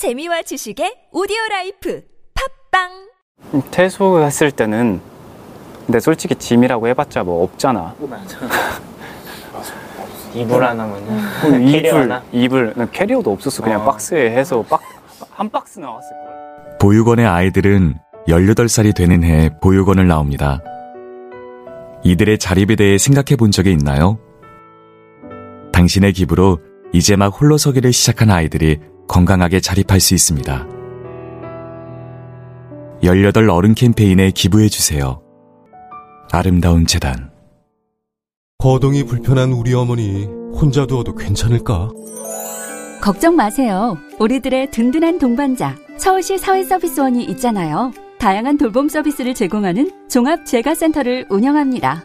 재미와 지식의 오디오 라이프 팟빵 퇴소했을 때는 근데 솔직히 짐이라고 해봤자 뭐 없잖아. 이불 그 캐리어 이불, 하나? 이불, 난 캐리어도 없었어. 그냥 어. 박스에 해서 박, 한 박스 나왔을 걸. 보육원의 아이들은 18살이 되는 해 보육원을 나옵니다. 이들의 자립에 대해 생각해 본 적이 있나요? 당신의 기부로 이제 막 홀로 서기를 시작한 아이들이 건강하게 자립할 수 있습니다. 18 어른 캠페인에 기부해 주세요. 아름다운 재단 거동이 불편한 우리 어머니 혼자 두어도 괜찮을까? 걱정 마세요. 우리들의 든든한 동반자 서울시 사회서비스원이 있잖아요. 다양한 돌봄 서비스를 제공하는 종합 재가센터를 운영합니다.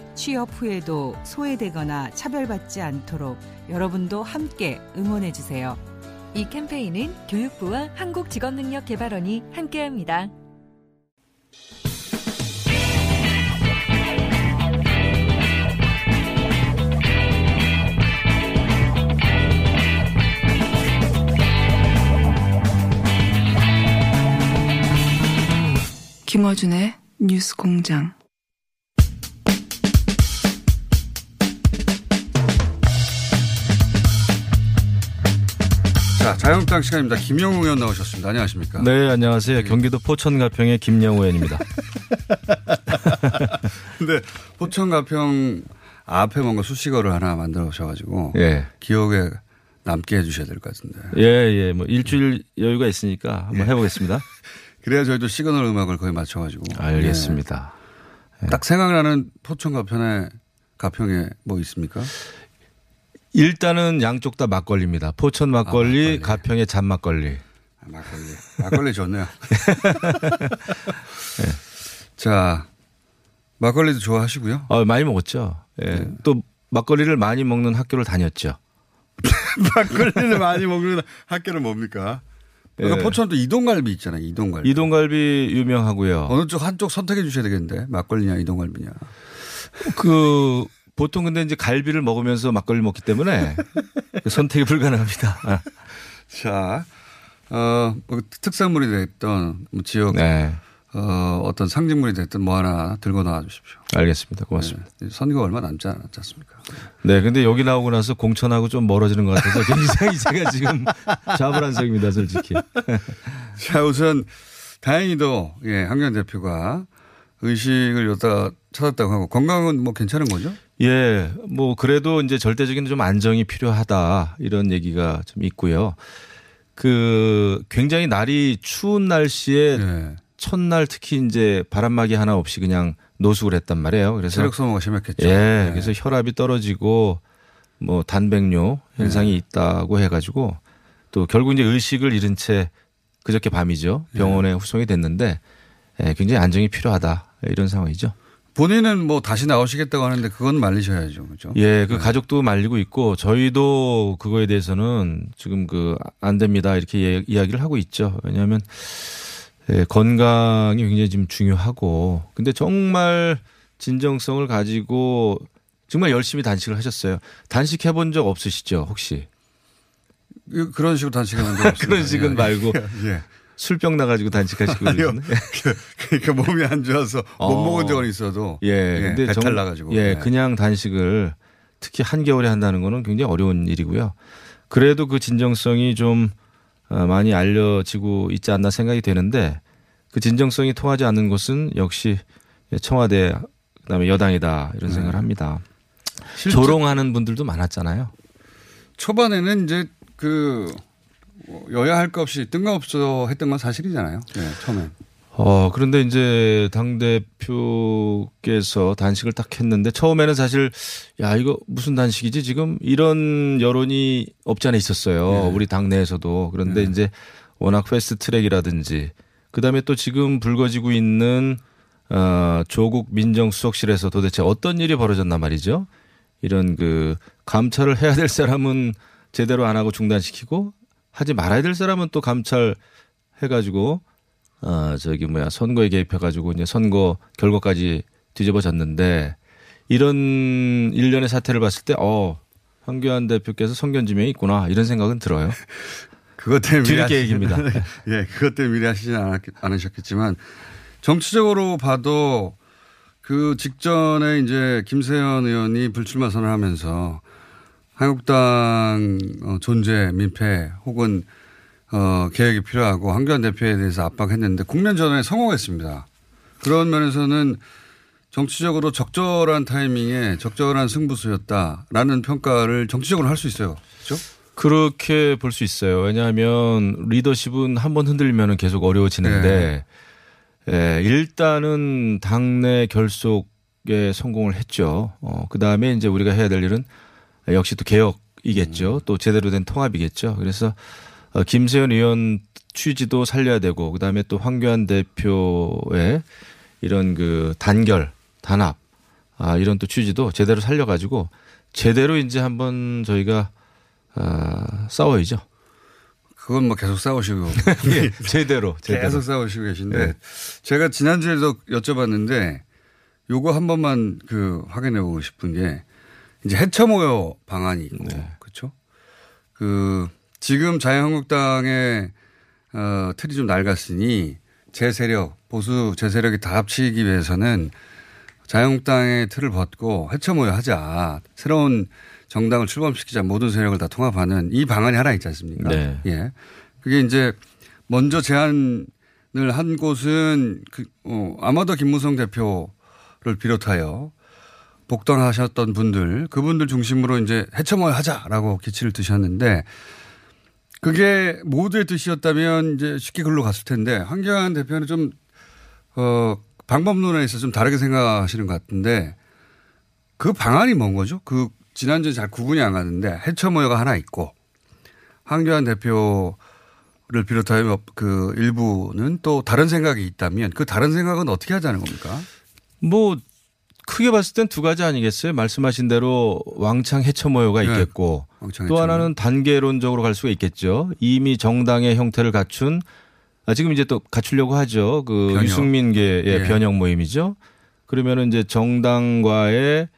취업 후에도 소외되거나 차별받지 않도록 여러분도 함께 응원해 주세요. 이 캠페인은 교육부와 한국직업능력개발원이 함께합니다. 김어준의 뉴스 공장. 자, 자유한국당 시간입니다. 김영우 의원 나오셨습니다. 안녕하십니까? 네, 안녕하세요. 경기도 포천 가평의 김영우 의원입니다. 근데 포천 가평 앞에 뭔가 수식어를 하나 만들어 오셔가지고 예. 기억에 남게 해주셔야 될 것 같은데. 예, 예. 뭐 일주일 여유가 있으니까 한번 해보겠습니다. 그래야 저희도 시그널 음악을 거의 맞춰가지고. 알겠습니다. 예. 딱 생각나는 포천 가평에 가평에 뭐 있습니까? 일단은 양쪽 다 막걸리입니다. 포천 막걸리, 아, 막걸리. 가평의 잔 막걸리. 아, 막걸리. 막걸리 좋네요. 자, 막걸리도 좋아하시고요. 어, 많이 먹었죠. 예. 네. 또 막걸리를 많이 먹는 학교를 다녔죠. 막걸리를 많이 먹는 학교는 뭡니까? 그러니까 예. 포천도 이동갈비 있잖아요. 이동갈비. 이동갈비 유명하고요. 어느 쪽 한쪽 선택해 주셔야 되겠는데 막걸리냐 이동갈비냐. 그 보통 근데 이제 갈비를 먹으면서 막걸리 먹기 때문에 그 선택이 불가능합니다. 아, 자, 어, 뭐 특산물이 됐던 뭐 지역 네. 어, 어떤 상징물이 됐든 뭐 하나 들고 나와 주십시오. 알겠습니다. 고맙습니다. 네. 선거 얼마 남지 않았지 않습니까? 네, 근데 여기 나오고 나서 공천하고 좀 멀어지는 것 같아서 굉장히 제가 지금 좌불안석입니다, 솔직히. 자, 우선 다행히도 예, 황교안 대표가 의식을 여기다 찾았다고 하고 건강은 뭐 괜찮은 거죠? 예, 뭐 그래도 이제 절대적인 좀 안정이 필요하다 이런 얘기가 좀 있고요. 그 굉장히 날이 추운 날씨에 예. 첫날 특히 이제 바람막이 하나 없이 그냥 노숙을 했단 말이에요. 그래서 체력 소모가 심했겠죠. 예, 네. 그래서 혈압이 떨어지고 뭐 단백뇨 현상이 있다고 해가지고 또 결국 이제 의식을 잃은 채 그저께 밤이죠 병원에 후송이 됐는데 예, 굉장히 안정이 필요하다 이런 상황이죠. 본인은 뭐 다시 나오시겠다고 하는데 그건 말리셔야죠. 그죠? 예, 그 네. 가족도 말리고 있고 저희도 그거에 대해서는 지금 그 안 됩니다 이렇게 예- 이야기를 하고 있죠. 왜냐하면 예, 건강이 굉장히 지금 중요하고 근데 정말 진정성을 가지고 정말 열심히 단식을 하셨어요. 단식 해본 적 없으시죠 혹시? 그- 그런 식으로 단식하는 적 없습니다. 그런 식은 예, 말고 예. 예. 술병 나가지고 단식하시고 아니요. 그러시네. 그러니까 몸이 안 좋아서 못 어. 먹은 적은 있어도 예, 근데 배탈 정- 나가지고 예, 예. 그냥 단식을 특히 한겨울에 한다는 거는 굉장히 어려운 일이고요. 그래도 그 진정성이 좀 어, 많이 알려지고 있지 않나 생각이 되는데 그 진정성이 통하지 않는 곳은 역시 청와대 그다음에 여당이다 이런 생각을 합니다. 실제- 조롱하는 분들도 많았잖아요. 초반에는 이제 그 여야 할 것 없이 뜬금없어 했던 건 사실이잖아요. 네, 처음엔. 어, 그런데 이제 당대표께서 단식을 딱 했는데 처음에는 사실 야, 이거 무슨 단식이지? 지금 이런 여론이 없지 않아 있었어요. 우리 당내에서도. 그런데 이제 워낙 패스트 트랙이라든지 그 다음에 또 지금 불거지고 있는 어, 조국 민정수석실에서 도대체 어떤 일이 벌어졌나 말이죠. 이런 그 감찰을 해야 될 사람은 제대로 안 하고 중단시키고 하지 말아야 될 사람은 또 감찰 해가지고 어 저기 뭐야 선거에 개입해가지고 이제 선거 결과까지 뒤집어졌는데 이런 일련의 사태를 봤을 때 어 황교안 대표께서 성견지명이 있구나 이런 생각은 들어요. 그것 때문에 미리 얘기입니다. 예, 그것 때문에 미리 하시진 않았, 않으셨겠지만 정치적으로 봐도 그 직전에 이제 김세현 의원이 불출마 선언하면서 한국당 어, 존재 민폐 혹은 어, 개혁이 필요하고 황교안 대표에 대해서 압박했는데 국면 전환에 성공했습니다. 그런 면에서는 정치적으로 적절한 타이밍에 적절한 승부수였다라는 평가를 정치적으로 할 수 있어요. 그렇죠? 그렇게 볼 수 있어요. 왜냐하면 리더십은 한 번 흔들리면 계속 어려워지는데 예, 일단은 당내 결속에 성공을 했죠. 어, 그 다음에 이제 우리가 해야 될 일은 역시 또 개혁이겠죠. 또 제대로 된 통합이겠죠. 그래서 어, 김세현 의원 취지도 살려야 되고 그 다음에 또 황교안 대표의 이런 그 단결, 단합, 아, 이런 또 취지도 제대로 살려 가지고 제대로 이제 한번 저희가 아, 싸워야죠. 그건 뭐 계속 싸우시고. 예, 제대로, 제대로. 계속 싸우시고 계신데. 네. 제가 지난주에도 여쭤봤는데 요거 한 번만 그 확인해 보고 싶은 게 이제 해처모여 방안이 있고. 네. 그렇죠? 그 지금 자유한국당의 어, 틀이 좀 낡았으니 제 세력, 보수 제 세력이 다 합치기 위해서는 자유한국당의 틀을 벗고 해처모여 하자. 새로운 정당을 출범시키자. 모든 세력을 다 통합하는 이 방안이 하나 있지 않습니까? 네. 예. 그게 이제 먼저 제안을 한 곳은 그, 어, 아마도 김무성 대표를 비롯하여 복당하셨던 분들, 그분들 중심으로 이제 해쳐모여 하자라고 기치를 드셨는데 그게 모두의 뜻이었다면 이제 쉽게 글로 갔을 텐데 황교안 대표는 좀, 어, 방법론에 있어서 좀 다르게 생각하시는 것 같은데 그 방안이 뭔 거죠? 그 지난주에 잘 구분이 안 가는데 해처모여가 하나 있고 황교안 대표를 비롯하여 그 일부는 또 다른 생각이 있다면 그 다른 생각은 어떻게 하자는 겁니까? 뭐 크게 봤을 땐 두 가지 아니겠어요? 말씀하신 대로 왕창 해처 모여가 네. 있겠고 왕창 또 하나는 단계론적으로 갈 수가 있겠죠. 이미 정당의 형태를 갖춘 아, 지금 이제 또 갖추려고 하죠. 그 변형. 유승민계의 예. 변형 모임이죠. 그러면은 이제 정당과의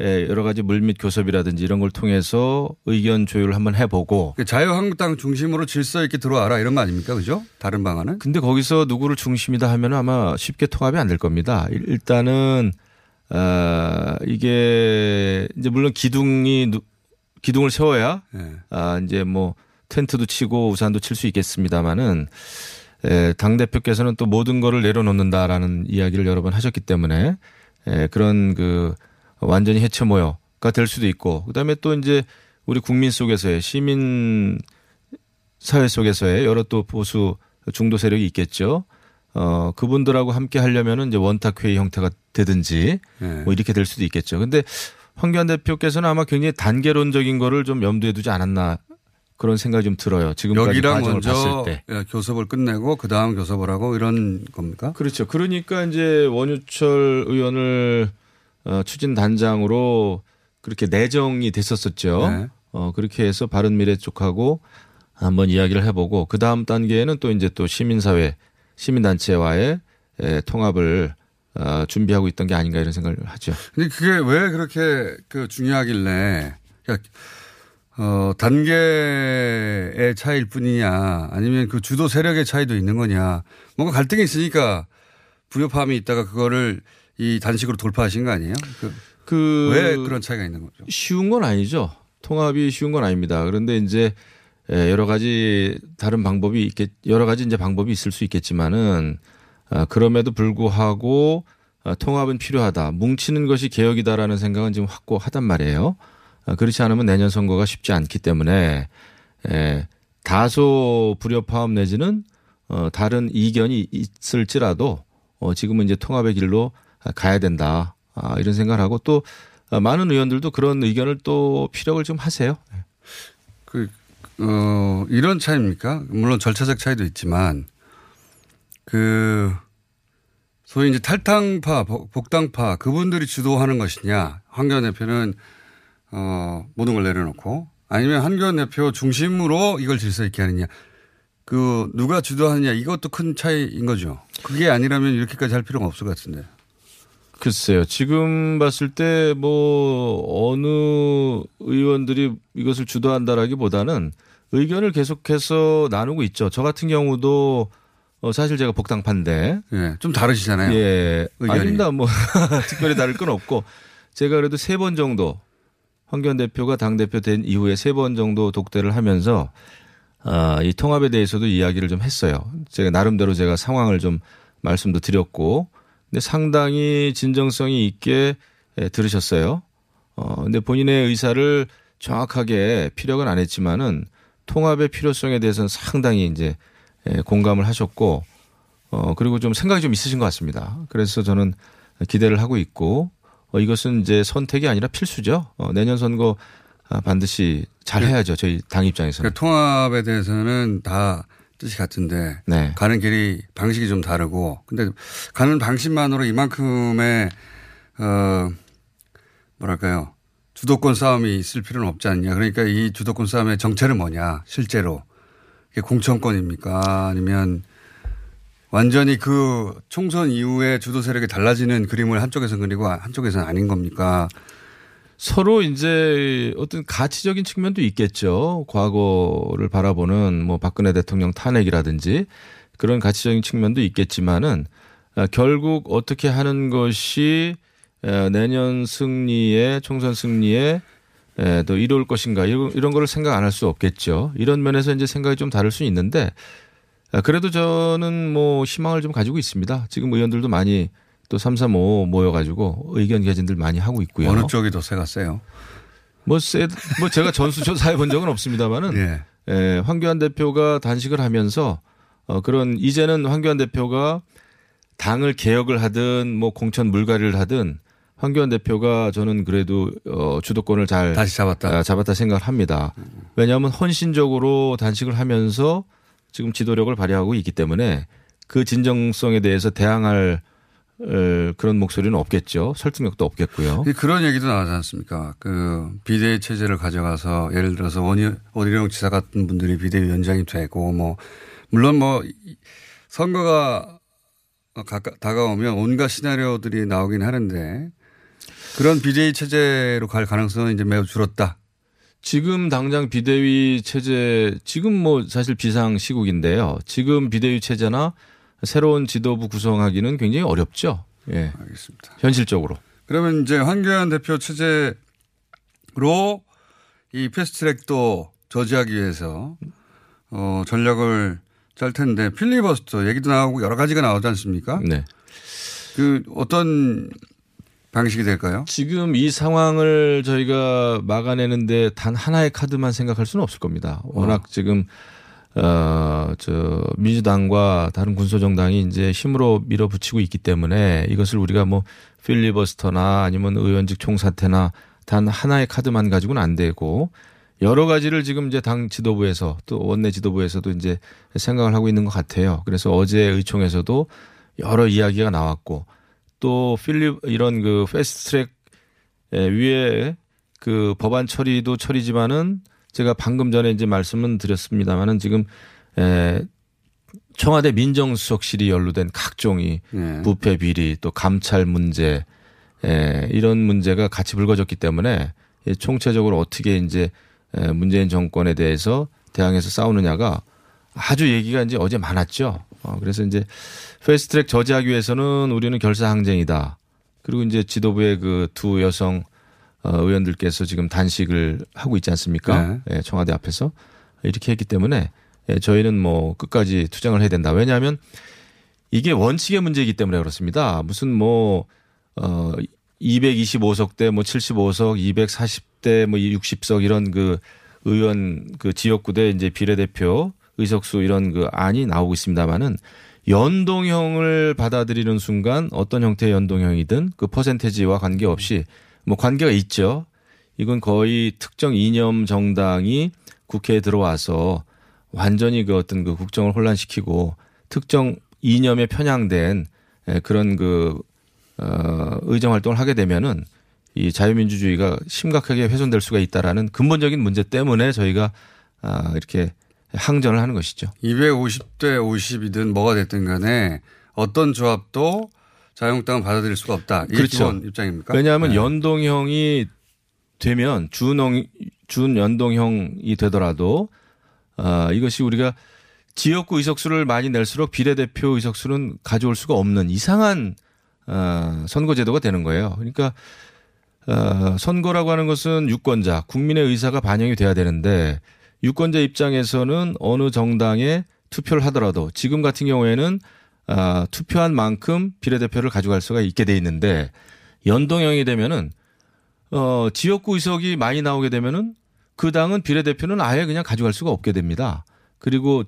예, 여러 가지 물밑 교섭이라든지 이런 걸 통해서 의견 조율을 한번 해보고 그 자유한국당 중심으로 질서 있게 들어와라 이런 거 아닙니까? 그죠? 다른 방안은? 근데 거기서 누구를 중심이다 하면 아마 쉽게 통합이 안 될 겁니다. 일- 일단은 아 이게 이제 물론 기둥이 누- 기둥을 세워야 예. 아 이제 뭐 텐트도 치고 우산도 칠 수 있겠습니다만은 에, 당 대표께서는 또 모든 거를 내려놓는다라는 이야기를 여러 번 하셨기 때문에 에, 그런 그 완전히 해체 모여가 될 수도 있고 그다음에 또 이제 우리 국민 속에서의 시민 사회 속에서의 여러 또 보수 중도 세력이 있겠죠. 어, 그분들하고 함께 하려면은 이제 원탁 회의 형태가 되든지 예. 뭐 이렇게 될 수도 있겠죠. 근데 황교안 대표께서는 아마 굉장히 단계론적인 거를 좀 염두에 두지 않았나 그런 생각이 좀 들어요. 지금까지 여기랑 먼저. 예, 교섭을 끝내고 그 다음 교섭을 하고 이런 겁니까? 그렇죠. 그러니까 이제 원유철 의원을 어, 추진 단장으로 그렇게 내정이 됐었었죠. 네. 어, 그렇게 해서 바른 미래 쪽하고 한번 이야기를 해보고 그 다음 단계에는 또 이제 또 시민사회, 시민단체와의 에, 통합을 어, 준비하고 있던 게 아닌가 이런 생각을 하죠. 근데 그게 왜 그렇게 그 중요하길래 그러니까 어, 단계의 차이일 뿐이냐 아니면 그 주도 세력의 차이도 있는 거냐 뭔가 갈등이 있으니까 불협화음이 있다가 그거를 이 단식으로 돌파하신 거 아니에요? 그, 그 왜 그런 차이가 있는 거죠? 쉬운 건 아니죠. 통합이 쉬운 건 아닙니다. 그런데 이제 에, 여러 가지 다른 방법이 있겠, 여러 가지 이제 방법이 있을 수 있겠지만은 아, 그럼에도 불구하고 어, 통합은 필요하다. 뭉치는 것이 개혁이다라는 생각은 지금 확고하단 말이에요. 어, 그렇지 않으면 내년 선거가 쉽지 않기 때문에 에, 다소 불협화음 내지는 어, 다른 이견이 있을지라도 어, 지금은 이제 통합의 길로 가야 된다. 아, 이런 생각을 하고 또 어, 많은 의원들도 그런 의견을 또 피력을 좀 하세요. 그, 어, 이런 차이입니까? 물론 절차적 차이도 있지만 그 소위 이제 탈당파, 복당파 그분들이 주도하는 것이냐. 황교안 대표는 어, 모든 걸 내려놓고 아니면 한교안 대표 중심으로 이걸 질서 있게 하느냐. 그 누가 주도하느냐 이것도 큰 차이인 거죠. 그게 아니라면 이렇게까지 할 필요가 없을 것 같은데. 글쎄요. 지금 봤을 때 뭐 어느 의원들이 이것을 주도한다라기보다는 의견을 계속해서 나누고 있죠. 저 같은 경우도 어 사실 제가 복당파인데. 예. 좀 다르시잖아요. 예. 의견이. 아닙니다. 뭐 특별히 다를 건 없고 제가 그래도 세 번 정도 황교안 대표가 당대표 된 이후에 세 번 정도 독대를 하면서 아, 이 통합에 대해서도 이야기를 좀 했어요. 제가 나름대로 제가 상황을 좀 말씀도 드렸고 근데 상당히 진정성이 있게 예, 들으셨어요. 어, 근데 본인의 의사를 정확하게 피력은 안 했지만은 통합의 필요성에 대해서는 상당히 이제 예, 공감을 하셨고 어, 그리고 좀 생각이 좀 있으신 것 같습니다. 그래서 저는 기대를 하고 있고 어, 이것은 이제 선택이 아니라 필수죠. 어, 내년 선거 아, 반드시 잘 해야죠. 저희 당 입장에서는. 그 통합에 대해서는 다 뜻이 같은데 네. 가는 길이 방식이 좀 다르고 근데 가는 방식만으로 이만큼의 어 뭐랄까요 주도권 싸움이 있을 필요는 없지 않냐 그러니까 이 주도권 싸움의 정체는 뭐냐 실제로 공천권입니까 아니면 완전히 그 총선 이후에 주도 세력이 달라지는 그림을 한쪽에서 그리고 한쪽에서는 아닌 겁니까? 서로 이제 어떤 가치적인 측면도 있겠죠. 과거를 바라보는 뭐 박근혜 대통령 탄핵이라든지 그런 가치적인 측면도 있겠지만은 아, 결국 어떻게 하는 것이 에, 내년 승리에 총선 승리에 에, 더 이로울 것인가 이런, 이런 거를 생각 안 할 수 없겠죠. 이런 면에서 이제 생각이 좀 다를 수 있는데 아, 그래도 저는 뭐 희망을 좀 가지고 있습니다. 지금 의원들도 많이 또 335 모여가지고 의견 개진들 많이 하고 있고요. 어느 쪽이 더 세가 세요? 뭐, 세, 뭐 제가 전수조사 해 본 적은 없습니다만은 예. 에, 황교안 대표가 단식을 하면서 어, 그런 이제는 황교안 대표가 당을 개혁을 하든 뭐 공천 물갈이를 하든 황교안 대표가 저는 그래도 어, 주도권을 잘 다시 잡았다. 아, 잡았다 생각을 합니다. 왜냐하면 헌신적으로 단식을 하면서 지금 지도력을 발휘하고 있기 때문에 그 진정성에 대해서 대항할 어, 그런 목소리는 없겠죠. 설득력도 없겠고요. 그런 얘기도 나오지 않습니까? 그 비대위 체제를 가져가서 예를 들어서 원희, 원희룡 지사 같은 분들이 비대위원장이 되고 뭐 물론 뭐 선거가 가까, 다가오면 온갖 시나리오들이 나오긴 하는데 그런 비대위 체제로 갈 가능성은 이제 매우 줄었다. 지금 당장 비대위 체제 지금 뭐 사실 비상 시국인데요. 지금 비대위 체제나 새로운 지도부 구성하기는 굉장히 어렵죠. 예. 알겠습니다. 현실적으로. 그러면 이제 황교안 대표 체제로 이 패스트트랙도 저지하기 위해서 어 전략을 짤 텐데 필리버스터 얘기도 나오고 여러 가지가 나오지 않습니까? 네. 그 어떤 방식이 될까요? 지금 이 상황을 저희가 막아내는데 단 하나의 카드만 생각할 수는 없을 겁니다. 워낙 어. 지금 어저 민주당과 다른 군소 정당이 이제 힘으로 밀어붙이고 있기 때문에 이것을 우리가 뭐 필리버스터나 아니면 의원직 총사퇴나 단 하나의 카드만 가지고는 안 되고 여러 가지를 지금 이제 당 지도부에서 또 원내 지도부에서도 이제 생각을 하고 있는 것 같아요. 그래서 어제 의총에서도 여러 이야기가 나왔고 또 필립 이런 그 패스트트랙 위에 그 법안 처리도 처리지만은 제가 방금 전에 이제 말씀은 드렸습니다만은 지금 에 청와대 민정수석실이 연루된 각종이 네. 부패 비리 또 감찰 문제 에 이런 문제가 같이 불거졌기 때문에 이 총체적으로 어떻게 이제 에 문재인 정권에 대해서 대항해서 싸우느냐가 아주 얘기가 이제 어제 많았죠. 어 그래서 이제 패스트트랙 저지하기 위해서는 우리는 결사 항쟁이다. 그리고 이제 지도부의 그 두 여성 어, 의원들께서 지금 단식을 하고 있지 않습니까? 예, 청와대 앞에서 이렇게 했기 때문에 예, 저희는 뭐 끝까지 투쟁을 해야 된다. 왜냐하면 이게 원칙의 문제이기 때문에 그렇습니다. 무슨 뭐, 어, 225석 대 뭐 75석, 240대 뭐 60석 이런 그 의원 그 지역구 대 이제 비례대표 의석수 이런 그 안이 나오고 있습니다만은 연동형을 받아들이는 순간 어떤 형태의 연동형이든 그 퍼센테지와 관계없이 뭐 관계가 있죠. 이건 거의 특정 이념 정당이 국회에 들어와서 완전히 그 어떤 그 국정을 혼란시키고 특정 이념에 편향된 예, 그런 그, 어, 의정 활동을 하게 되면은 이 자유민주주의가 심각하게 훼손될 수가 있다라는 근본적인 문제 때문에 저희가 아, 이렇게 항전을 하는 것이죠. 250대 50이든 뭐가 됐든 간에 어떤 조합도 자유한국당은 받아들일 수가 없다. 이게 그렇죠. 입장입니까? 왜냐하면 네. 연동형이 되면 준영 준연동형이 되더라도 아, 이것이 우리가 지역구 의석수를 많이 낼수록 비례대표 의석수는 가져올 수가 없는 이상한 아, 선거제도가 되는 거예요. 그러니까 어, 선거라고 하는 것은 유권자, 국민의 의사가 반영이 돼야 되는데 유권자 입장에서는 어느 정당에 투표를 하더라도 지금 같은 경우에는 아, 투표한 만큼 비례대표를 가져갈 수가 있게 돼 있는데 연동형이 되면은 어, 지역구 의석이 많이 나오게 되면은 그 당은 비례대표는 아예 그냥 가져갈 수가 없게 됩니다. 그리고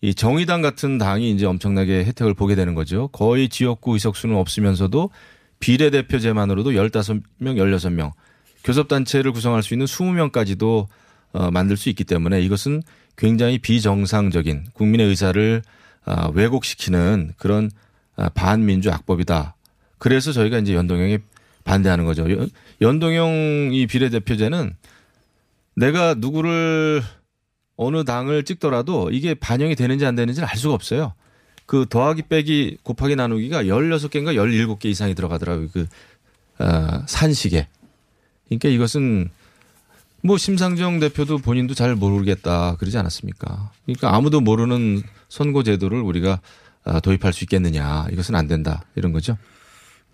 이 정의당 같은 당이 이제 엄청나게 혜택을 보게 되는 거죠. 거의 지역구 의석수는 없으면서도 비례대표제만으로도 15명, 16명, 교섭단체를 구성할 수 있는 20명까지도 어, 만들 수 있기 때문에 이것은 굉장히 비정상적인 국민의 의사를 아, 왜곡시키는 그런 아, 반민주 악법이다. 그래서 저희가 이제 연동형에 반대하는 거죠. 연- 연동형 이 비례대표제는 내가 누구를 어느 당을 찍더라도 이게 반영이 되는지 안 되는지는 알 수가 없어요. 그 더하기 빼기 곱하기 나누기가 16개인가 17개 이상이 들어가더라고요. 그, 어, 산식에. 그러니까 이것은 뭐 심상정 대표도 본인도 잘 모르겠다 그러지 않았습니까? 그러니까 아무도 모르는 선거 제도를 우리가 아, 도입할 수 있겠느냐. 이것은 안 된다. 이런 거죠.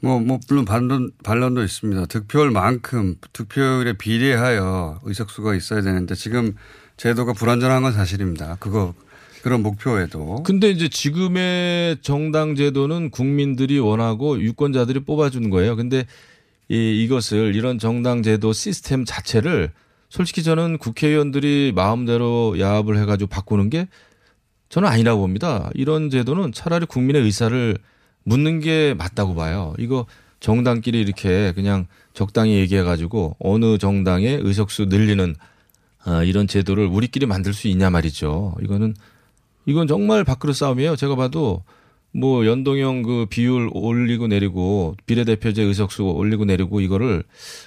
뭐, 뭐, 물론 반론, 반론도 있습니다. 득표율만큼 득표율에 비례하여 의석수가 있어야 되는데 지금 제도가 불완전한 건 사실입니다. 그거, 그런 목표에도. 근데 이제 지금의 정당 제도는 국민들이 원하고 유권자들이 뽑아준 거예요. 근데 이, 이것을 이런 정당 제도 시스템 자체를 솔직히 저는 국회의원들이 마음대로 야합을 해가지고 바꾸는 게 저는 아니라고 봅니다. 이런 제도는 차라리 국민의 의사를 묻는 게 맞다고 봐요. 이거 정당끼리 이렇게 그냥 적당히 얘기해가지고 어느 정당의 의석수 늘리는 아, 이런 제도를 우리끼리 만들 수 있냐 말이죠. 이거는 이건 정말 밖으로 싸움이에요. 제가 봐도 뭐 연동형 그 비율 올리고 내리고 비례대표제 의석수 올리고 내리고 이거를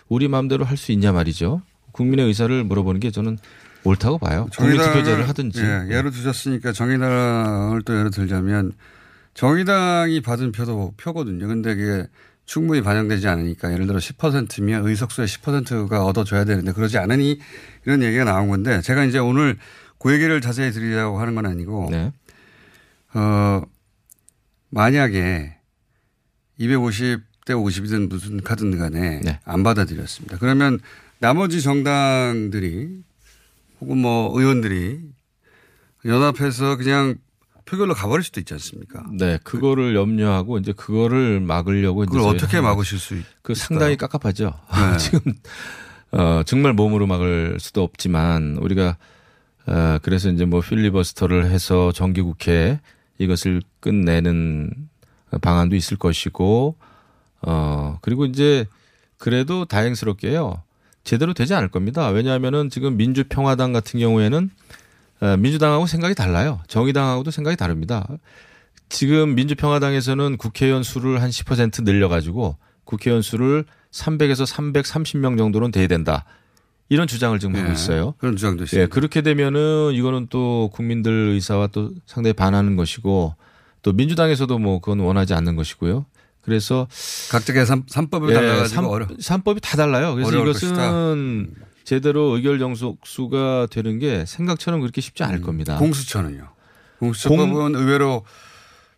우리 마음대로 할 수 있냐 말이죠. 국민의 의사를 물어보는 게 저는 옳다고 봐요. 국민투표제를 하든지. 예, 예를 두셨으니까 정의당을 또 예를 들자면 정의당이 받은 표도 표거든요. 근데 그게 충분히 반영되지 않으니까 예를 들어 10%면 의석수의 10%가 얻어줘야 되는데 그러지 않으니 이런 얘기가 나온 건데 제가 이제 오늘 그 얘기를 자세히 드리려고 하는 건 아니고 네. 어, 만약에 250대 50이든 무슨 카든 간에 네. 안 받아들였습니다. 그러면 나머지 정당들이 혹은 뭐 의원들이 연합해서 그냥 표결로 가버릴 수도 있지 않습니까? 네, 그거를 염려하고 이제 그거를 막으려고 이제 그걸 저희 어떻게 막으실 수 있? 그 상당히 깝깝하죠. 네. 지금 어 정말 몸으로 막을 수도 없지만 우리가 어 그래서 이제 뭐 필리버스터를 해서 정기국회 이것을 끝내는 방안도 있을 것이고 어 그리고 이제 그래도 다행스럽게요. 제대로 되지 않을 겁니다. 왜냐하면은 지금 민주평화당 같은 경우에는 어, 민주당하고 생각이 달라요. 정의당하고도 생각이 다릅니다. 지금 민주평화당에서는 국회의원 수를 한 10% 늘려가지고 국회의원 수를 300에서 330명 정도는 돼야 된다. 이런 주장을 지금 하고 예, 있어요. 그런 주장도 있습니다. 예, 그렇게 되면은 이거는 또 국민들 의사와 또 상당히 반하는 것이고 또 민주당에서도 뭐 그건 원하지 않는 것이고요. 그래서 각각의 삼, 삼법을 달라가지고 어려. 삼법이 다 달라요. 그래서 이것은 제대로 의결 정속수가 되는 게 생각처럼 그렇게 쉽지 않을 겁니다. 음. 공수처는요. 공수처법은 의외로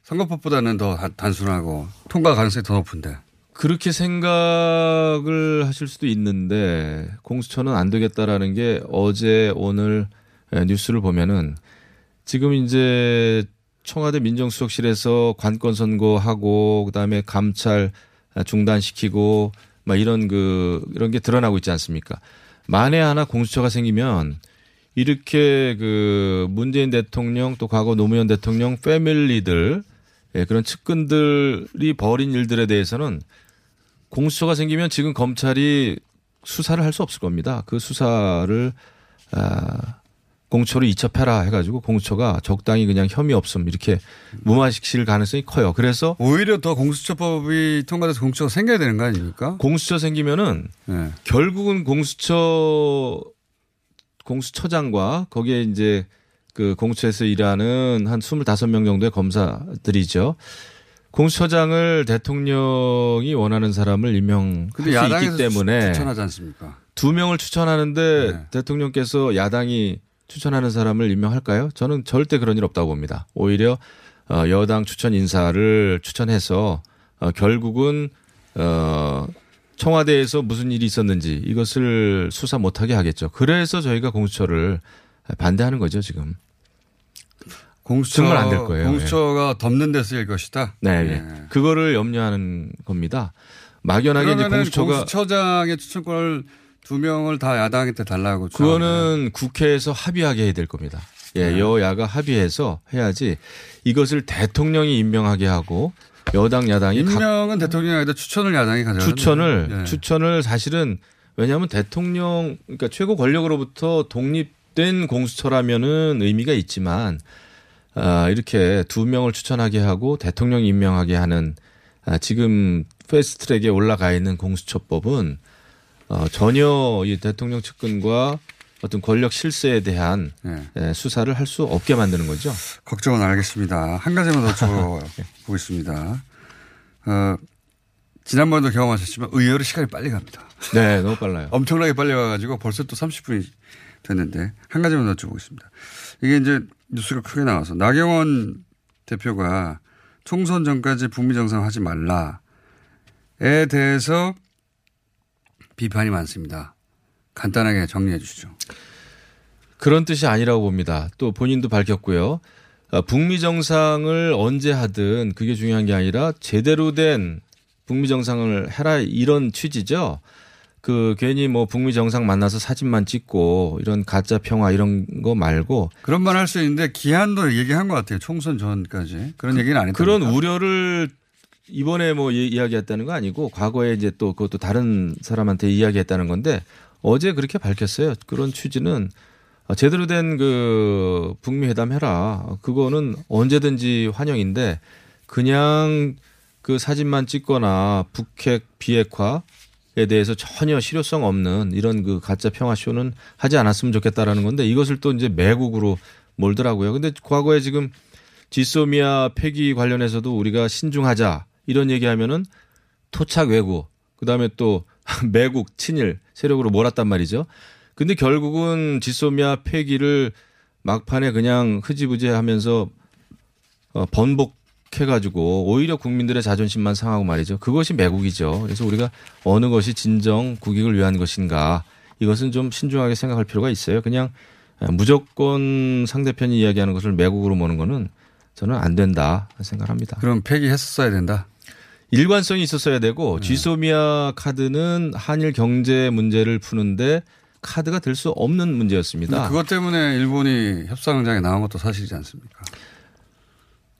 선거법보다는 더 단- 단순하고 통과 가능성이 더 높은데. 그렇게 생각을 하실 수도 있는데 공수처는 안 되겠다라는 게 어제 오늘 뉴스를 보면은 지금 이제 청와대 민정수석실에서 관건 선고하고 그다음에 감찰 중단시키고 막 이런 그 이런 게 드러나고 있지 않습니까? 만에 하나 공수처가 생기면 이렇게 그 문재인 대통령 또 과거 노무현 대통령 패밀리들 예, 그런 측근들이 벌인 일들에 대해서는 공수처가 생기면 지금 검찰이 수사를 할 수 없을 겁니다. 그 수사를 아 공수처로 이첩해라 해가지고 공수처가 적당히 그냥 혐의 없음 이렇게 무마시킬 가능성이 커요. 그래서 오히려 더 공수처법이 통과돼서 공수처가 생겨야 되는 거 아닙니까? 공수처 생기면은 네. 결국은 공수처 공수처장과 거기에 이제 그 공수처에서 일하는 한 25명 정도의 검사들이죠. 공수처장을 대통령이 원하는 사람을 임명할 수 있기 때문에 추천하지 않습니까? 두 명을 추천하는데 네. 대통령께서 야당이 추천하는 사람을 임명할까요? 저는 절대 그런 일 없다고 봅니다. 오히려 어, 여당 추천 인사를 추천해서 어, 결국은 어, 청와대에서 무슨 일이 있었는지 이것을 수사 못하게 하겠죠. 그래서 저희가 공수처를 반대하는 거죠 지금. 공수처 정말 안 될 거예요. 공수처가 덮는 데 쓰일 것이다. 네, 네. 예. 그거를 염려하는 겁니다. 막연하게 이제 공수처가 공수처장의 추천권을 두 명을 다 야당한테 달라고 그거는 국회에서 합의하게 해야 될 겁니다. 예, 네. 여야가 합의해서 해야지 이것을 대통령이 임명하게 하고 여당 야당이 각 임명은 대통령이 아니라 추천을 야당이 가져요. 추천을 네. 추천을 사실은 왜냐하면 대통령 그러니까 최고 권력으로부터 독립된 공수처라면은 의미가 있지만 아, 이렇게 두 명을 추천하게 하고 대통령 임명하게 하는 아, 지금 패스트트랙에 올라가 있는 공수처법은 어, 전혀 이 대통령 측근과 어떤 권력 실세에 대한 네. 예, 수사를 할 수 없게 만드는 거죠. 걱정은 알겠습니다. 한 가지만 더 여쭤보겠습니다. 어, 지난번에도 경험하셨지만 의외로 시간이 빨리 갑니다. 네, 너무 빨라요. 엄청나게 빨리 와가지고 벌써 또 30분이 됐는데 한 가지만 더 여쭤보겠습니다. 이게 이제 뉴스가 크게 나와서 나경원 대표가 총선 전까지 북미 정상 하지 말라에 대해서 비판이 많습니다. 간단하게 정리해 주시죠. 그런 뜻이 아니라고 봅니다. 또 본인도 밝혔고요. 아, 북미 정상을 언제 하든 그게 중요한 게 아니라 제대로 된 북미 정상을 해라 이런 취지죠. 그 괜히 뭐 북미 정상 만나서 사진만 찍고 이런 가짜 평화 이런 거 말고 그런 말 할 수 있는데 기한도 얘기한 것 같아요. 총선 전까지 그런 얘기는 안 했다. 그런 우려를 이번에 뭐 이- 이야기했다는 거 아니고 과거에 이제 또 그것도 다른 사람한테 이야기했다는 건데 어제 그렇게 밝혔어요. 그런 취지는 제대로 된 그 북미 회담 해라. 그거는 언제든지 환영인데 그냥 그 사진만 찍거나 북핵 비핵화에 대해서 전혀 실효성 없는 이런 그 가짜 평화 쇼는 하지 않았으면 좋겠다라는 건데 이것을 또 이제 매국으로 몰더라고요. 근데 과거에 지금 지소미아 폐기 관련해서도 우리가 신중하자 이런 얘기하면은 토착 외구 그다음에 또 매국 친일 세력으로 몰았단 말이죠. 근데 결국은 지소미아 폐기를 막판에 그냥 흐지부지 하면서 어, 번복해가지고 오히려 국민들의 자존심만 상하고 말이죠. 그것이 매국이죠. 그래서 우리가 어느 것이 진정 국익을 위한 것인가 이것은 좀 신중하게 생각할 필요가 있어요. 그냥 무조건 상대편이 이야기하는 것을 매국으로 모는 거는 저는 안 된다 생각합니다. 그럼 폐기했었어야 된다. 일관성이 있었어야 되고 지소미아 카드는 한일 경제 문제를 푸는데 카드가 될 수 없는 문제였습니다. 그것 때문에 일본이 협상장에 나온 것도 사실이지 않습니까?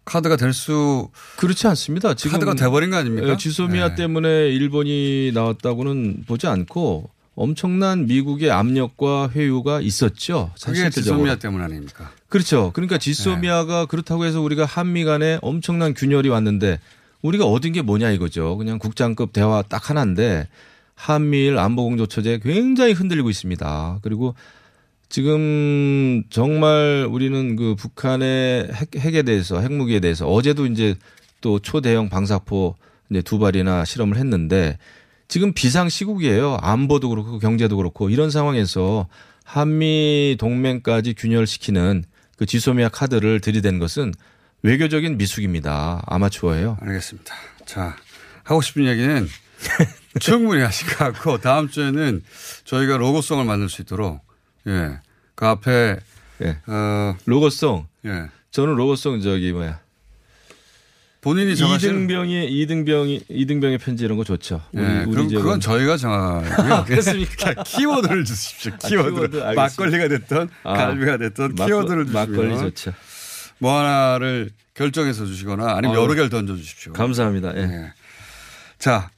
카드가 될 수 그렇지 않습니다. 지금 카드가 돼버린 거 아닙니까? 예, 지소미아 네. 때문에 일본이 나왔다고는 보지 않고 엄청난 미국의 압력과 회유가 있었죠. 사실적으로. 지소미아 때문 아닙니까? 그렇죠. 그러니까 지소미아가 네. 그렇다고 해서 우리가 한미 간에 엄청난 균열이 왔는데 우리가 얻은 게 뭐냐 이거죠. 그냥 국장급 대화 딱 하나인데 한미일 안보공조처제 굉장히 흔들리고 있습니다. 그리고 지금 정말 우리는 그 북한의 핵, 핵에 대해서 핵무기에 대해서 어제도 이제 또 초대형 방사포 이제 두 발이나 실험을 했는데 지금 비상 시국이에요. 안보도 그렇고 경제도 그렇고 이런 상황에서 한미 동맹까지 균열시키는 그 지소미아 카드를 들이댄 것은 외교적인 미숙입니다. 아마추어예요. 알겠습니다. 자, 하고 싶은 얘기는 충분히 하신 것 같고 다음 주에는 저희가 로고송을 만들 수 있도록 예. 그 앞에 예. 어, 로고송 예. 저는 로고송 저기 뭐야 본인이 정하시는 이등병의 이등병이 이등병의 편지 이런 거 좋죠. 예, 그럼 지역은. 그건 저희가 정하고요. 아, 그렇습니까? 키워드를 주십시오. 아, 키워드. 키워드, 알겠습니다. 막걸리가 됐던 아, 갈비가 됐던 키워드를 주시면 막걸리 좋죠. 뭐 하나를 결정해서 주시거나 아니면 어, 여러 개를 던져 주십시오. 감사합니다. 예. 예. 자,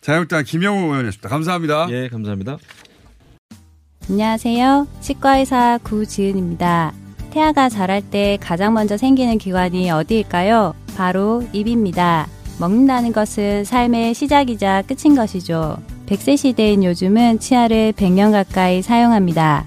자유한국당 김영우 의원이었습니다. 감사합니다. 예, 감사합니다. 안녕하세요. 치과의사 구지은입니다. 태아가 자랄 때 가장 먼저 생기는 기관이 어디일까요? 바로 입입니다. 먹는다는 것은 삶의 시작이자 끝인 것이죠. 100세 시대인 요즘은 치아를 100년 가까이 사용합니다.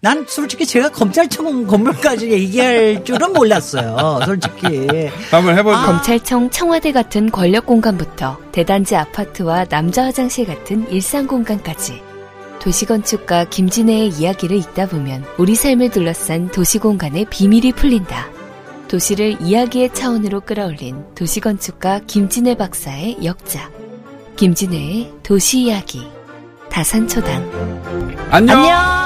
난 솔직히 제가 검찰청 건물까지 얘기할 줄은 몰랐어요. 솔직히. 한번 해보죠. 검찰청 청와대 같은 권력 공간부터 대단지 아파트와 남자 화장실 같은 일상 공간까지 도시건축가 김진애의 이야기를 읽다 보면 우리 삶을 둘러싼 도시 공간의 비밀이 풀린다. 도시를 이야기의 차원으로 끌어올린 도시건축가 김진애 박사의 역작. 김진애의 도시 이야기. 다산초당. 안녕. 월매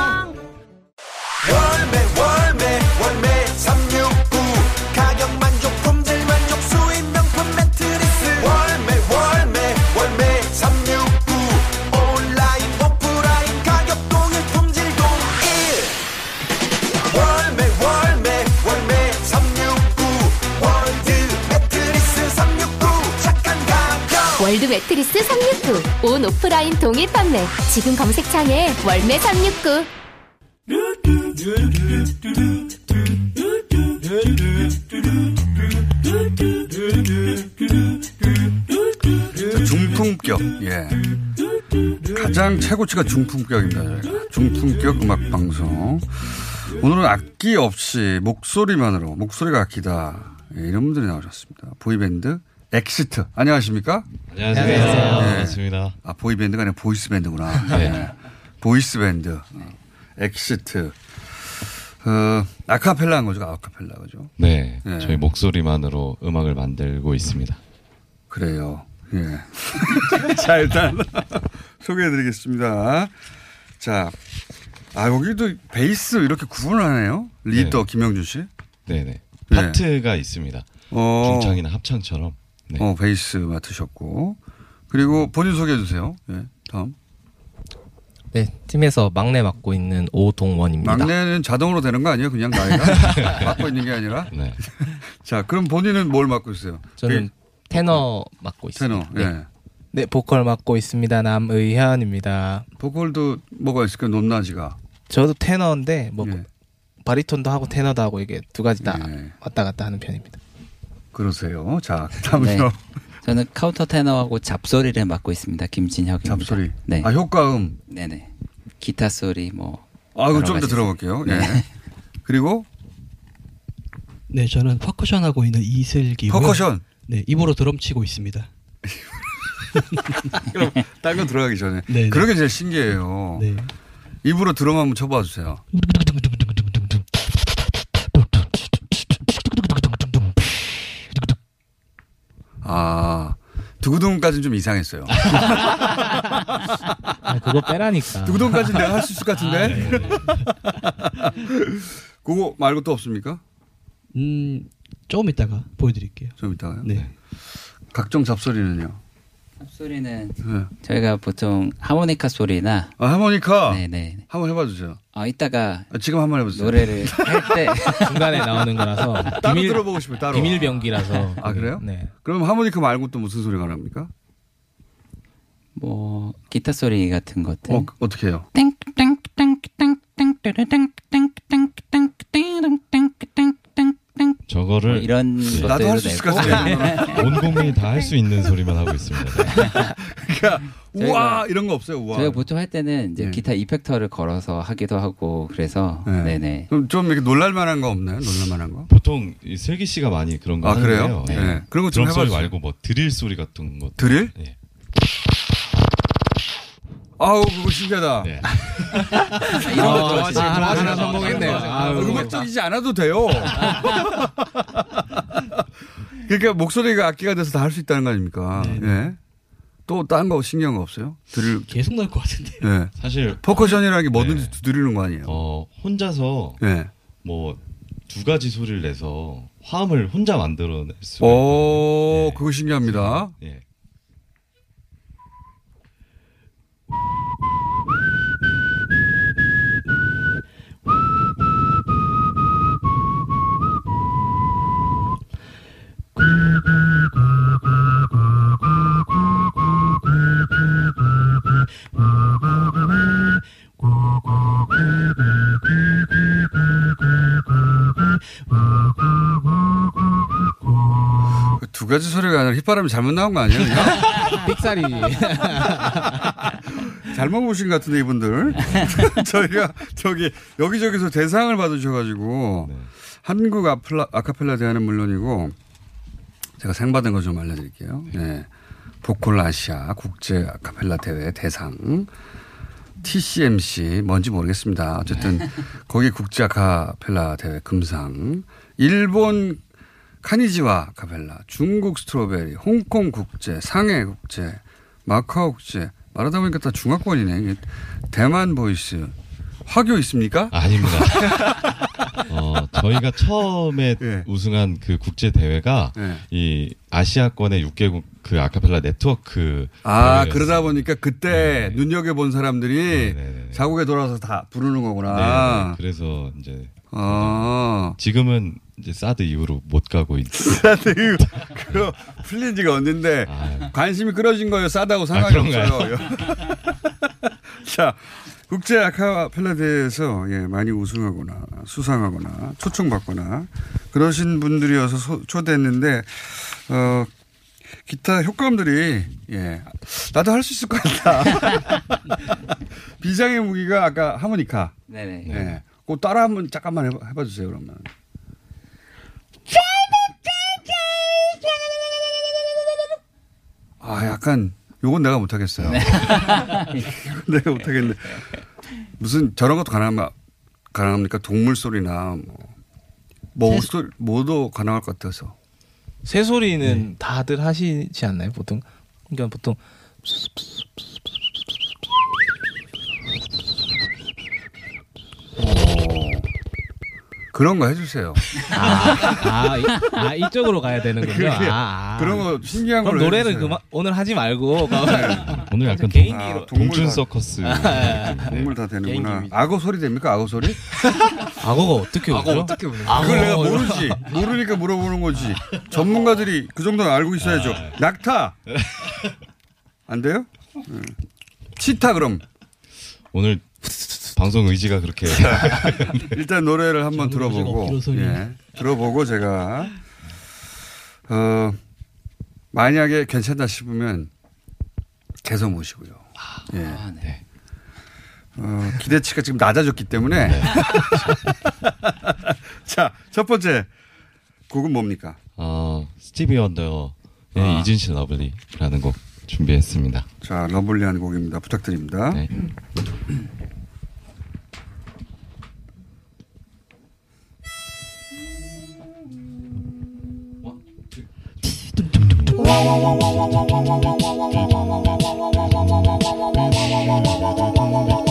매트리스 369. 온 오프라인 동일 판매. 지금 검색창에 월매 369. 중품격, 예. 가장 최고치가 중품격입니다. 저희가. 중품격 음악 방송. 오늘은 악기 없이 목소리만으로 목소리가 악기다. 예, 이런 분들이 나오셨습니다. 보이밴드 EXIT. 안녕하십니까? 안녕하세요. 예. 반갑습니다. 아 보이밴드가 아니라 보이스밴드구나. 네. 예. 보이스밴드. 어, EXIT. 어, 아카펠라인 거죠, 아카펠라 그죠? 네, 예. 저희 목소리만으로 음악을 만들고 있습니다. 그래요. 예. 자, 일단 소개해 드리겠습니다. 자, 아, 여기도 베이스 이렇게 구분을 하네요. 리더 김영준 씨. 네네. 네. 파트가 있습니다. 어. 중창이나 합창처럼. 네. 어, 베이스 맡으셨고. 그리고 본인 소개해 주세요. 예, 다음. 네, 팀에서 막내 맡고 있는 오동원입니다. 막내는 자동으로 되는 거 아니에요? 그냥 나이가? 맡고 있는 게 아니라? 네. 자, 그럼 본인은 뭘 맡고 있어요? 저는 베- 테너 맡고 있습니다. 테너, 예. 네, 보컬 맡고 있습니다. 남의현입니다. 보컬도 뭐가 있을까요? 높낮이가. 저도 테너인데 뭐 예. 바리톤도 하고 테너도 하고 이게 두 가지 다 예. 왔다 갔다 하는 편입니다. 그러세요. 자, 다음은요. 네. 저는 카운터 테너하고 잡소리를 맡고 있습니다. 김진혁입니다. 잡소리. 네. 아, 효과음. 네 네. 기타 소리 뭐. 아, 이거 여러 좀더 가지 들어볼게요. 네. 예. 그리고 네, 저는 퍼커션 하고 있는 이슬기고요. 퍼커션? 네, 입으로 드럼 치고 있습니다. 그럼 딴 거 들어가기 전에. 네, 네. 그러게 제일 신기해요. 네. 입으로 드럼 한번 쳐봐 주세요. 두구둥까지는 좀 이상했어요. 아, 그거 빼라니까. 두구둥까지는 내가 할 수 있을 것 같은데? 아, 네, 네. 그거 말고 또 없습니까? 음, 조금 이따가 보여드릴게요. 좀 이따가요? 네. 각종 잡소리는요? 잡소리는 네. 저희가 보통 하모니카 소리나. 아, 하모니카? 네네. 한번 해봐 주세요. 아, 이따가. 지금 한번 해보세요. 노래를 할 때. 중간에 나오는 거라서 따로 비밀- 들어보고 싶어요, 따로. 비밀 병기라서. 아, 그래요? 네. 그럼 하모니카 말고 또 무슨 소리가 납니까? 뭐, 기타 소리 같은 것들. 어, 어떻게 해요? 저거를 뭐 이런 네. 것들도 나도 할 수 있을 것 같아요. 온 국민이 다 할 수 있는 소리만 하고 있습니다. 그러니까 우와 이런 거 없어요. 우와. 저희가 보통 할 때는 이제 네. 기타 이펙터를 걸어서 하기도 하고 그래서 네. 네네. 그럼 좀 이렇게 놀랄만한 거 없나요? 놀랄만한 거? 보통 이 슬기 씨가 많이 그런 거 아, 그래요? 하는데요. 네. 그런 거좀 드럼 소리. 말고 뭐 드릴 소리 같은 거. 드릴? 네. 아우 그거 신기하다. 이런 거 아, 좋아하지. 진짜 하나, 좋아하시네. 하나 성공했네요. 음악적이지 않아도 돼요. 그러니까 목소리가 악기가 돼서 다 할 수 있다는 거 아닙니까? 예. 또 다른 거 신기한 거 없어요? 들을 계속 나올 것 같은데. 예. 사실 퍼커션이라는 게 뭐든지 두드리는 거 아니에요? 어, 혼자서 예. 뭐두 가지 소리를 내서 화음을 혼자 만들어낼 수. 오, 그거 신기합니다. 예. 가지 소리가 아니라 휘바람이 잘못 나온 거 아니에요? 삑사리. 잘못 보신 것 같은데 이분들 저희가 저기 여기저기서 대상을 받으셔가지고 한국 아플라, 아카펠라 대회는 물론이고 제가 상 받은 거 좀 알려드릴게요. 네. 보컬 아시아 국제 아카펠라 대회 대상 TCMC 뭔지 모르겠습니다. 어쨌든 거기 국제 아카펠라 대회 금상 일본 가나자와 아카펠라 중국 스트로베리 홍콩 국제 상해 국제 마카오 국제 말하다 보니까 다 중화권이네. 대만 보이스 화교 있습니까? 아닙니다. 어, 저희가 처음에 예. 우승한 그 국제 대회가 이 아시아권의 6개국 그 아카펠라 네트워크 아 대회였어요. 그러다 보니까 그때 네. 눈여겨 본 사람들이 자국에 돌아와서 다 부르는 거구나. 네, 그래서 이제 아. 지금은 이제 사드 이후로 못 가고 있. 사드 이후 그거 풀린 지가 언젠데 관심이 끌어진 거예요. 싸다고 상관이 아? 없어요. 자 국제 아카펠라 대회에서 예, 많이 우승하거나 수상하거나 초청받거나 그러신 분들이어서 소- 초대했는데 어 기타 효과음들이 예 나도 할 수 있을 것 같다. 비장의 무기가 아까 하모니카. 네네. 예. 그 따라 한번 잠깐만 해봐, 해봐 주세요 그러면. 아 약간 요건 내가 못하겠어요. 네. 내가 못하겠네. 무슨 저런 것도 가능하면 가능합니까? 동물 소리나 뭐, 뭐 소리 뭐도 가능할 것 같아서. 새 소리는 다들 하시지 않나요, 보통? 그러니까 보통 그런 거 해주세요. 아, 아, 이, 아 이쪽으로 가야 되는군요. 그게 아, 아. 그런 거 신기한 노래는 해주세요. 그만 오늘 하지 말고 오늘 약간 개인기로 동, 동준 서커스. 아, 동물 다 되는구나. 악어 소리 됩니까? 악어 소리? 악어가 어떻게 악어? 어떻게 울죠? 그걸 내가. 모르지. 모르니까 물어보는 거지. 전문가들이 그 정도는 알고 있어야죠. 낙타. 안 돼요? 응. 치타 그럼. 오늘 방송 의지가 그렇게 일단 노래를 한번 들어보고. 예, 들어보고 제가 어 만약에 괜찮다 싶으면 계속 모시고요. 예. 네. 어, 기대치가 지금 낮아졌기 때문에 자첫 번째 곡은 뭡니까? 어, 스티비 원더의 아. Isn't She Lovely라는 곡 준비했습니다. 자 lovely한 곡입니다. 부탁드립니다. 네. Thank you.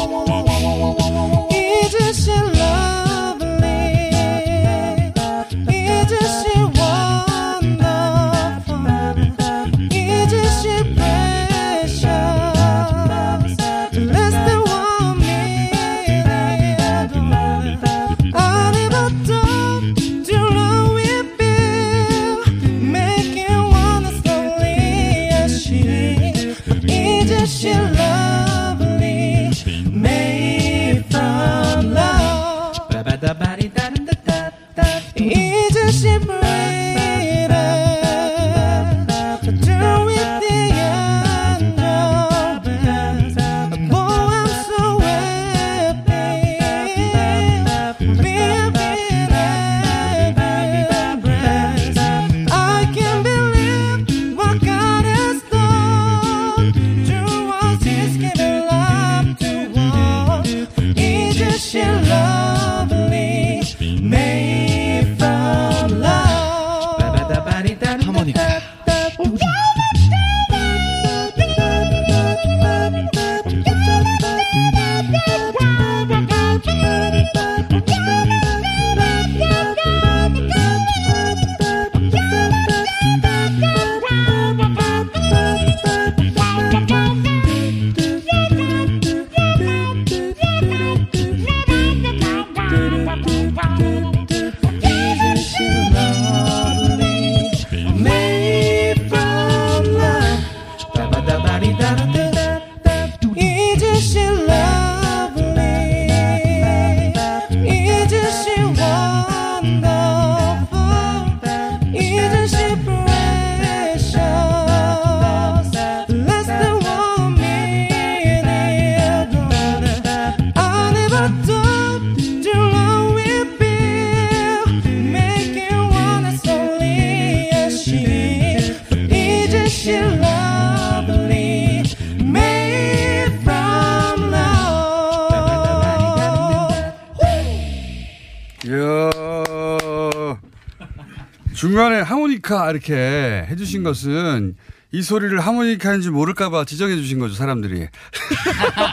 하모니카 이렇게 해주신 것은 이 소리를 하모니카인지 모를까봐 지정해 주신 거죠, 사람들이.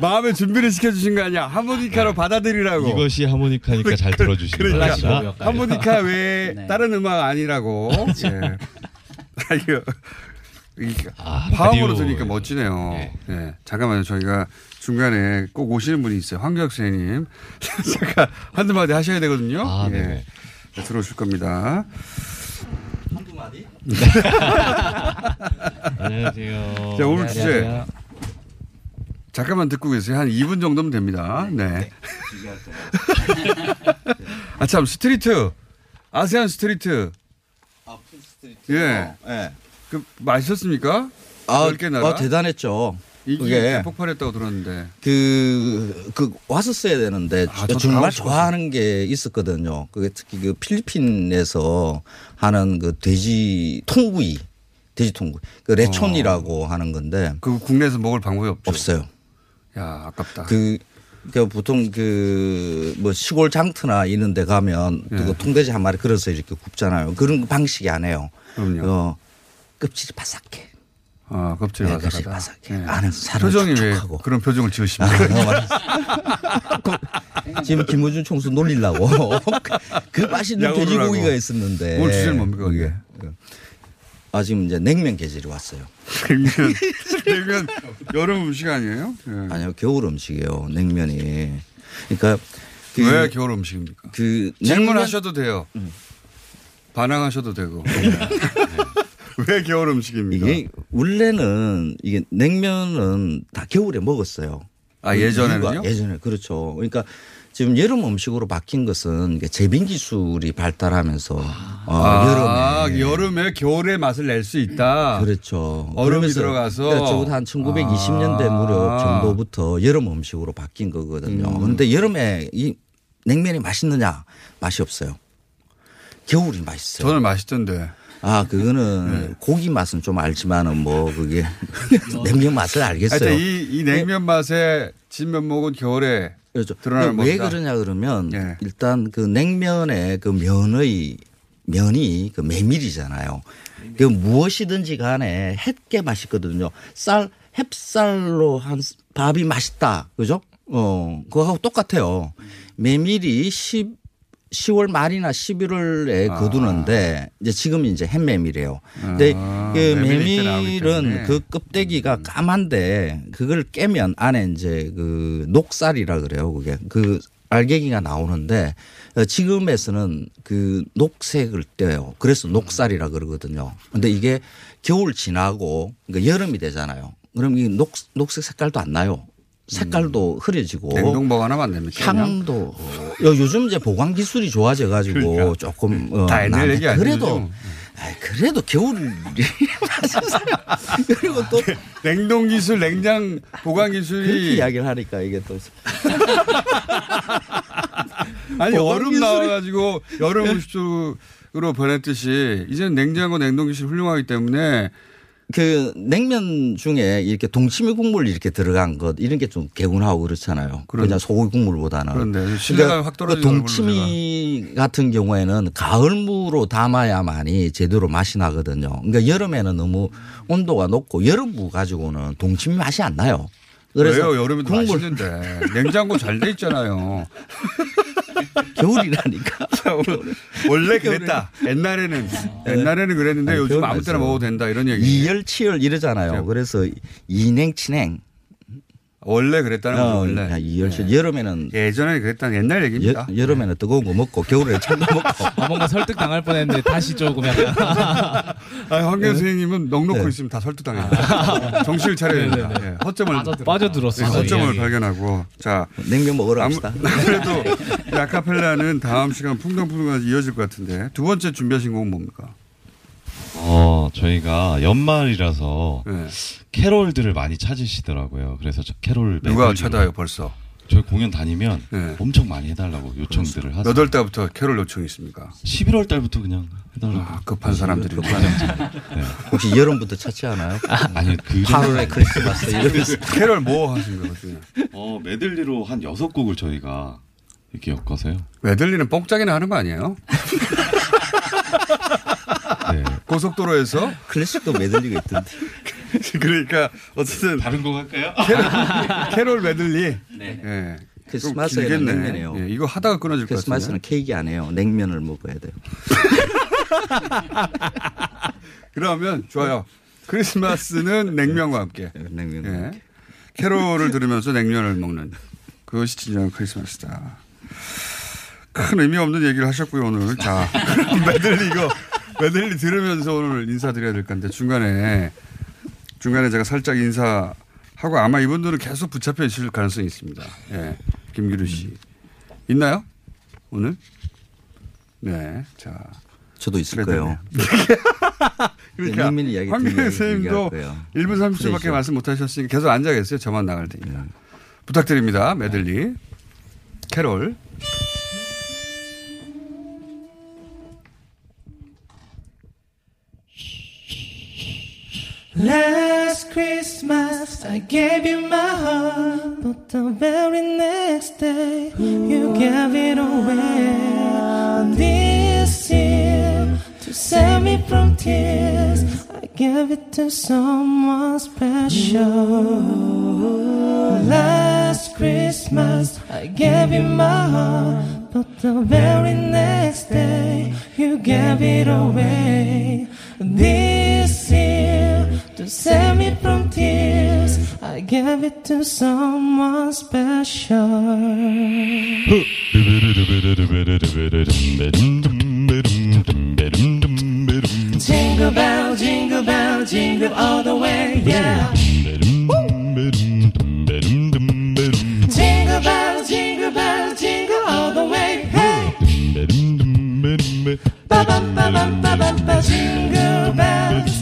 마음의 준비를 시켜주신 거 아니야. 하모니카로 받아들이라고. 이것이 하모니카니까 잘 들어주시기 그러니까 바랍니다. 하모니카 외에 다른 음악 아니라고. 예. 아, 이거, 이게 화음으로 라디오. 들으니까 멋지네요. 예. 잠깐만요. 저희가 중간에 꼭 오시는 분이 있어요. 황교혁 선생님. 잠깐 한두 마디 하셔야 되거든요. 아, 예. 네네. 네, 들어오실 겁니다. 한두 마디? 안녕하세요. 자, 오늘 안녕하세요. 주제. 잠깐만 듣고 계세요. 한 2분 정도면 됩니다. 네. 아, 참, street. 아세안 street. 예. 예. 그, 맛있었습니까? 아, 10개 나라? 아, 대단했죠. 이게 폭발했다고 들었는데. 그, 그, 왔었어야 되는데, 아, 정말. 좋아하는 게 있었거든요. 그게 특히 그 필리핀에서 하는 그 돼지 통구이, 돼지 통구이. 그 레촌이라고 하는 건데. 그 국내에서 먹을 방법이 없죠. 없어요. 야, 아깝다. 그, 그 보통 그, 뭐 시골 장터나 이런 데 가면 예. 그 통돼지 한 마리 걸어서 이렇게 굽잖아요. 그런 방식이 안 해요. 그럼요. 어, 껍질이 바삭해. 아, 껍질이 네, 바삭해. 예. 안에서 살을 표정이 왜 촉촉하고. 그런 표정을 지으십니까? 아. 지금 김호준 총수 놀리려고 그 맛있는 돼지고기가 하고. 있었는데 오늘 주제는 뭡니까, 그게 아 지금 이제 냉면 계절이 왔어요. 냉면 냉면 여름 음식 아니에요? 예. 아니요 겨울 음식이에요 냉면이. 그러니까 그 왜 겨울 음식입니까? 그 질문하셔도 돼요. 반항하셔도 되고. 왜 겨울 음식입니까? 이게 원래는 이게 냉면은 다 겨울에 먹었어요. 아, 예전에는요? 예전에 그렇죠. 그러니까 지금 여름 음식으로 바뀐 것은 재빙 기술이 발달하면서 어, 아, 여름에 여름에 겨울의 맛을 낼 수 있다. 그렇죠. 얼음이 들어가서. 그러니까 적어도 한 1920년대 아. 무렵 정도부터 여름 음식으로 바뀐 거거든요. 음. 그런데 여름에 이 냉면이 맛있느냐? 맛이 없어요. 겨울이 맛있어요. 저는 맛있던데. 아, 그거는 네. 고기 맛은 좀 알지만은 뭐 그게 냉면 맛을 알겠어요. 이, 이 냉면 맛에 진면목은 겨울에 그렇죠. 드러나는 왜 겁니다. 그러냐 그러면 예. 일단 그 냉면의 그 면의 면이 그 메밀이잖아요. 그 무엇이든지 간에 햇게 맛있거든요. 쌀 햅쌀로 한 밥이 맛있다. 그죠? 어, 그거하고 똑같아요. 메밀이 10 10월 말이나 11월에 아. 거두는데 이제 지금 이제 햇메밀이에요. 근데 아, 그. 메밀은 그 껍데기가 까만데 그걸 깨면 안에 이제 그 녹살이라 그래요. 그게 그 알갱이가 나오는데 어, 지금에서는 그 녹색을 떼요. 그래서 녹살이라 그러거든요. 근데 이게 겨울 지나고 그러니까 여름이 되잖아요. 그럼 이 녹, 녹색 색깔도 안 나요. 색깔도 흐려지고 냉동 보관하면 안 됩니까? 향도 어, 요즘 이제 보관 기술이 좋아져 가지고 그러니까. 조금 어, 다 옛날 얘기 아니죠? 그래도 아이, 그래도 겨울이 그리고 또 냉동 기술, 냉장 보관 그렇게 기술이 이야기를 하니까 이게 또 아니 얼음 기술이- 나와가지고 여름 음식으로 변했듯이 이제는 냉장고 냉동 기술 훌륭하기 때문에 그 냉면 중에 이렇게 동치미 국물 이렇게 들어간 것 이런 게 좀 개운하고 그렇잖아요. 그런- 그냥 소고기 국물보다는. 그런데 신뢰감이 확 떨어지는 그 동치미 같은 경우에는 가을무로 담아야만이 제대로 맛이 나거든요. 그러니까 여름에는 너무 온도가 높고 여름무 가지고는 동치미 맛이 안 나요. 그래서 왜요? 여름에도 국물 맛있는데 냉장고 잘 돼 있잖아요. 겨울이라니까. 원래 그랬다. 옛날에는 옛날에는 그랬는데 아니, 요즘 아무 때나 먹어도 된다 이런 얘기. 이열치열 이러잖아요. 그래서 이냉치냉. 원래 그랬다는 거죠. 어, 원래. 야, 이열치열 여름에는 예전에 그랬다는 옛날 얘기입니다. 여, 여름에는 뜨거운 거 먹고 겨울에 찬 거 먹고. 아, 뭔가 설득 당할 뻔했는데 다시 조금 약간. 아, 황교 선생님은 넉넉고 네. 있으면 다 설득 당해요. 정신을 차려야 됩니다. 네네네. 예, 허점을 빠져- 빠져들었어요, 네, 허점을 이야기. 발견하고 자 냉면 먹으러 갑시다. 아무래도 이 아카펠라는 다음 시간 풍덩풍덩까지 이어질 것 같은데 두 번째 준비하신 곡은 뭡니까? 어, 저희가 연말이라서 네. 캐롤들을 많이 찾으시더라고요. 그래서 저 캐롤 누가 찾아요 벌써? 저희 공연 다니면 네. 엄청 많이 해달라고 요청들을 하세요. 몇월 달부터 캐롤 요청이 있습니까? 11월 달부터 그냥 해달라고. 아, 급한 사람들이 네. 혹시 여름부터 찾지 않아요? 아니 그 8월에 크리스마스 이러면서. 캐롤 뭐 하신 거거든요? 어 메들리로 한 여섯 곡을 저희가 이렇게 엮어서요. 메들리는 뽕짝이나 하는 거 아니에요? 네. 고속도로에서 클래식도 메들리가 있던데. 그러니까 어쨌든 다른 거 할까요? 캐롤, 캐롤 메들리. 네. 예. 크리스마스에는. 냉면이에요. 예, 이거 하다가 끊어질 것 크리스마스는 같은데. 케이크 안 해요. 냉면을 먹어야 돼요. 그러면 좋아요. 크리스마스는 냉면과 함께. 냉면. 예. 캐롤을 들으면서 냉면을 먹는 그것이 진정한 크리스마스다. 큰 의미 없는 얘기를 하셨고요 오늘. 자 메들리 이거 메들리 들으면서 오늘 인사드려야 될 건데 중간에 중간에 제가 살짝 인사하고 아마 이분들은 계속 붙잡혀 있을 가능성이 있습니다. 예, 김기루 씨 있나요 오늘? 네, 자. 저도 있을 거예요. 그러니까 이야기 황민혜 들려야 선생님도 얘기할 거예요. 1분 30초밖에 프레시요. 말씀 못 하셨으니 계속 앉아 계세요. 저만 나갈 테니까. 부탁드립니다. 메들리. 캐롤. Last Christmas I gave you my heart, but the very next day you gave it away. This year to save me from tears, I gave it to someone special. Last Christmas I gave you my heart, but the very next day you gave it away. This year to save me from tears, I gave it to someone special. Jingle bell, jingle bell, jingle all the way, yeah. Bum ba bum ba bum ba jingle bells,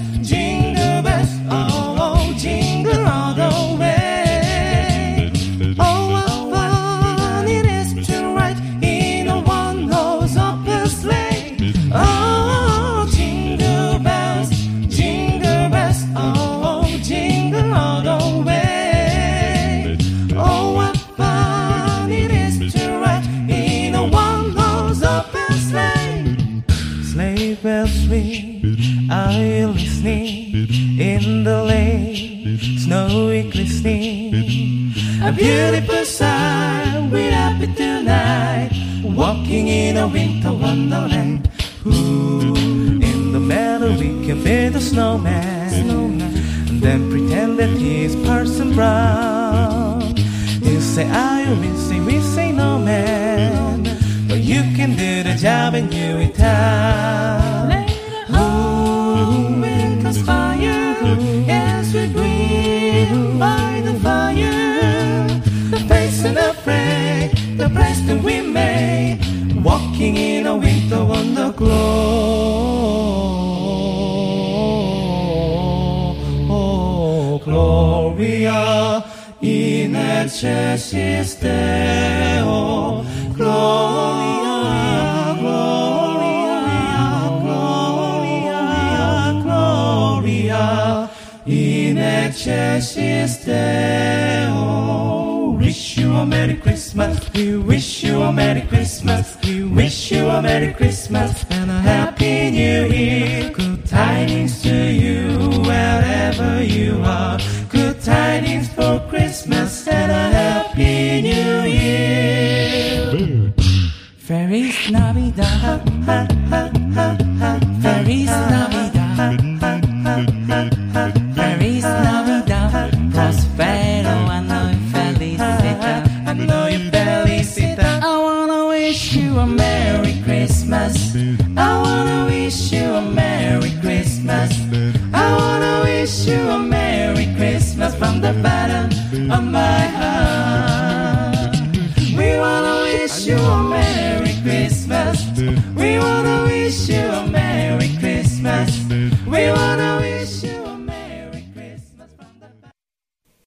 that he's Parson Brown. You say, are you? Say, we say no man. But you can do the job and you in town. Ooh, winter's fire. Yes, we grieve by the fire. The face and the fray, the place that we made. Walking in a winter wonder glow. In excelsis Deo. Gloria, Gloria, Gloria, Gloria in excelsis Deo. Wish you a Merry Christmas. We wish you a Merry Christmas. We wish you a Merry Christmas and a Happy New Year. Good tidings to you wherever you are. Good tidings Christmas and a Happy New Year. Feliz Navidad.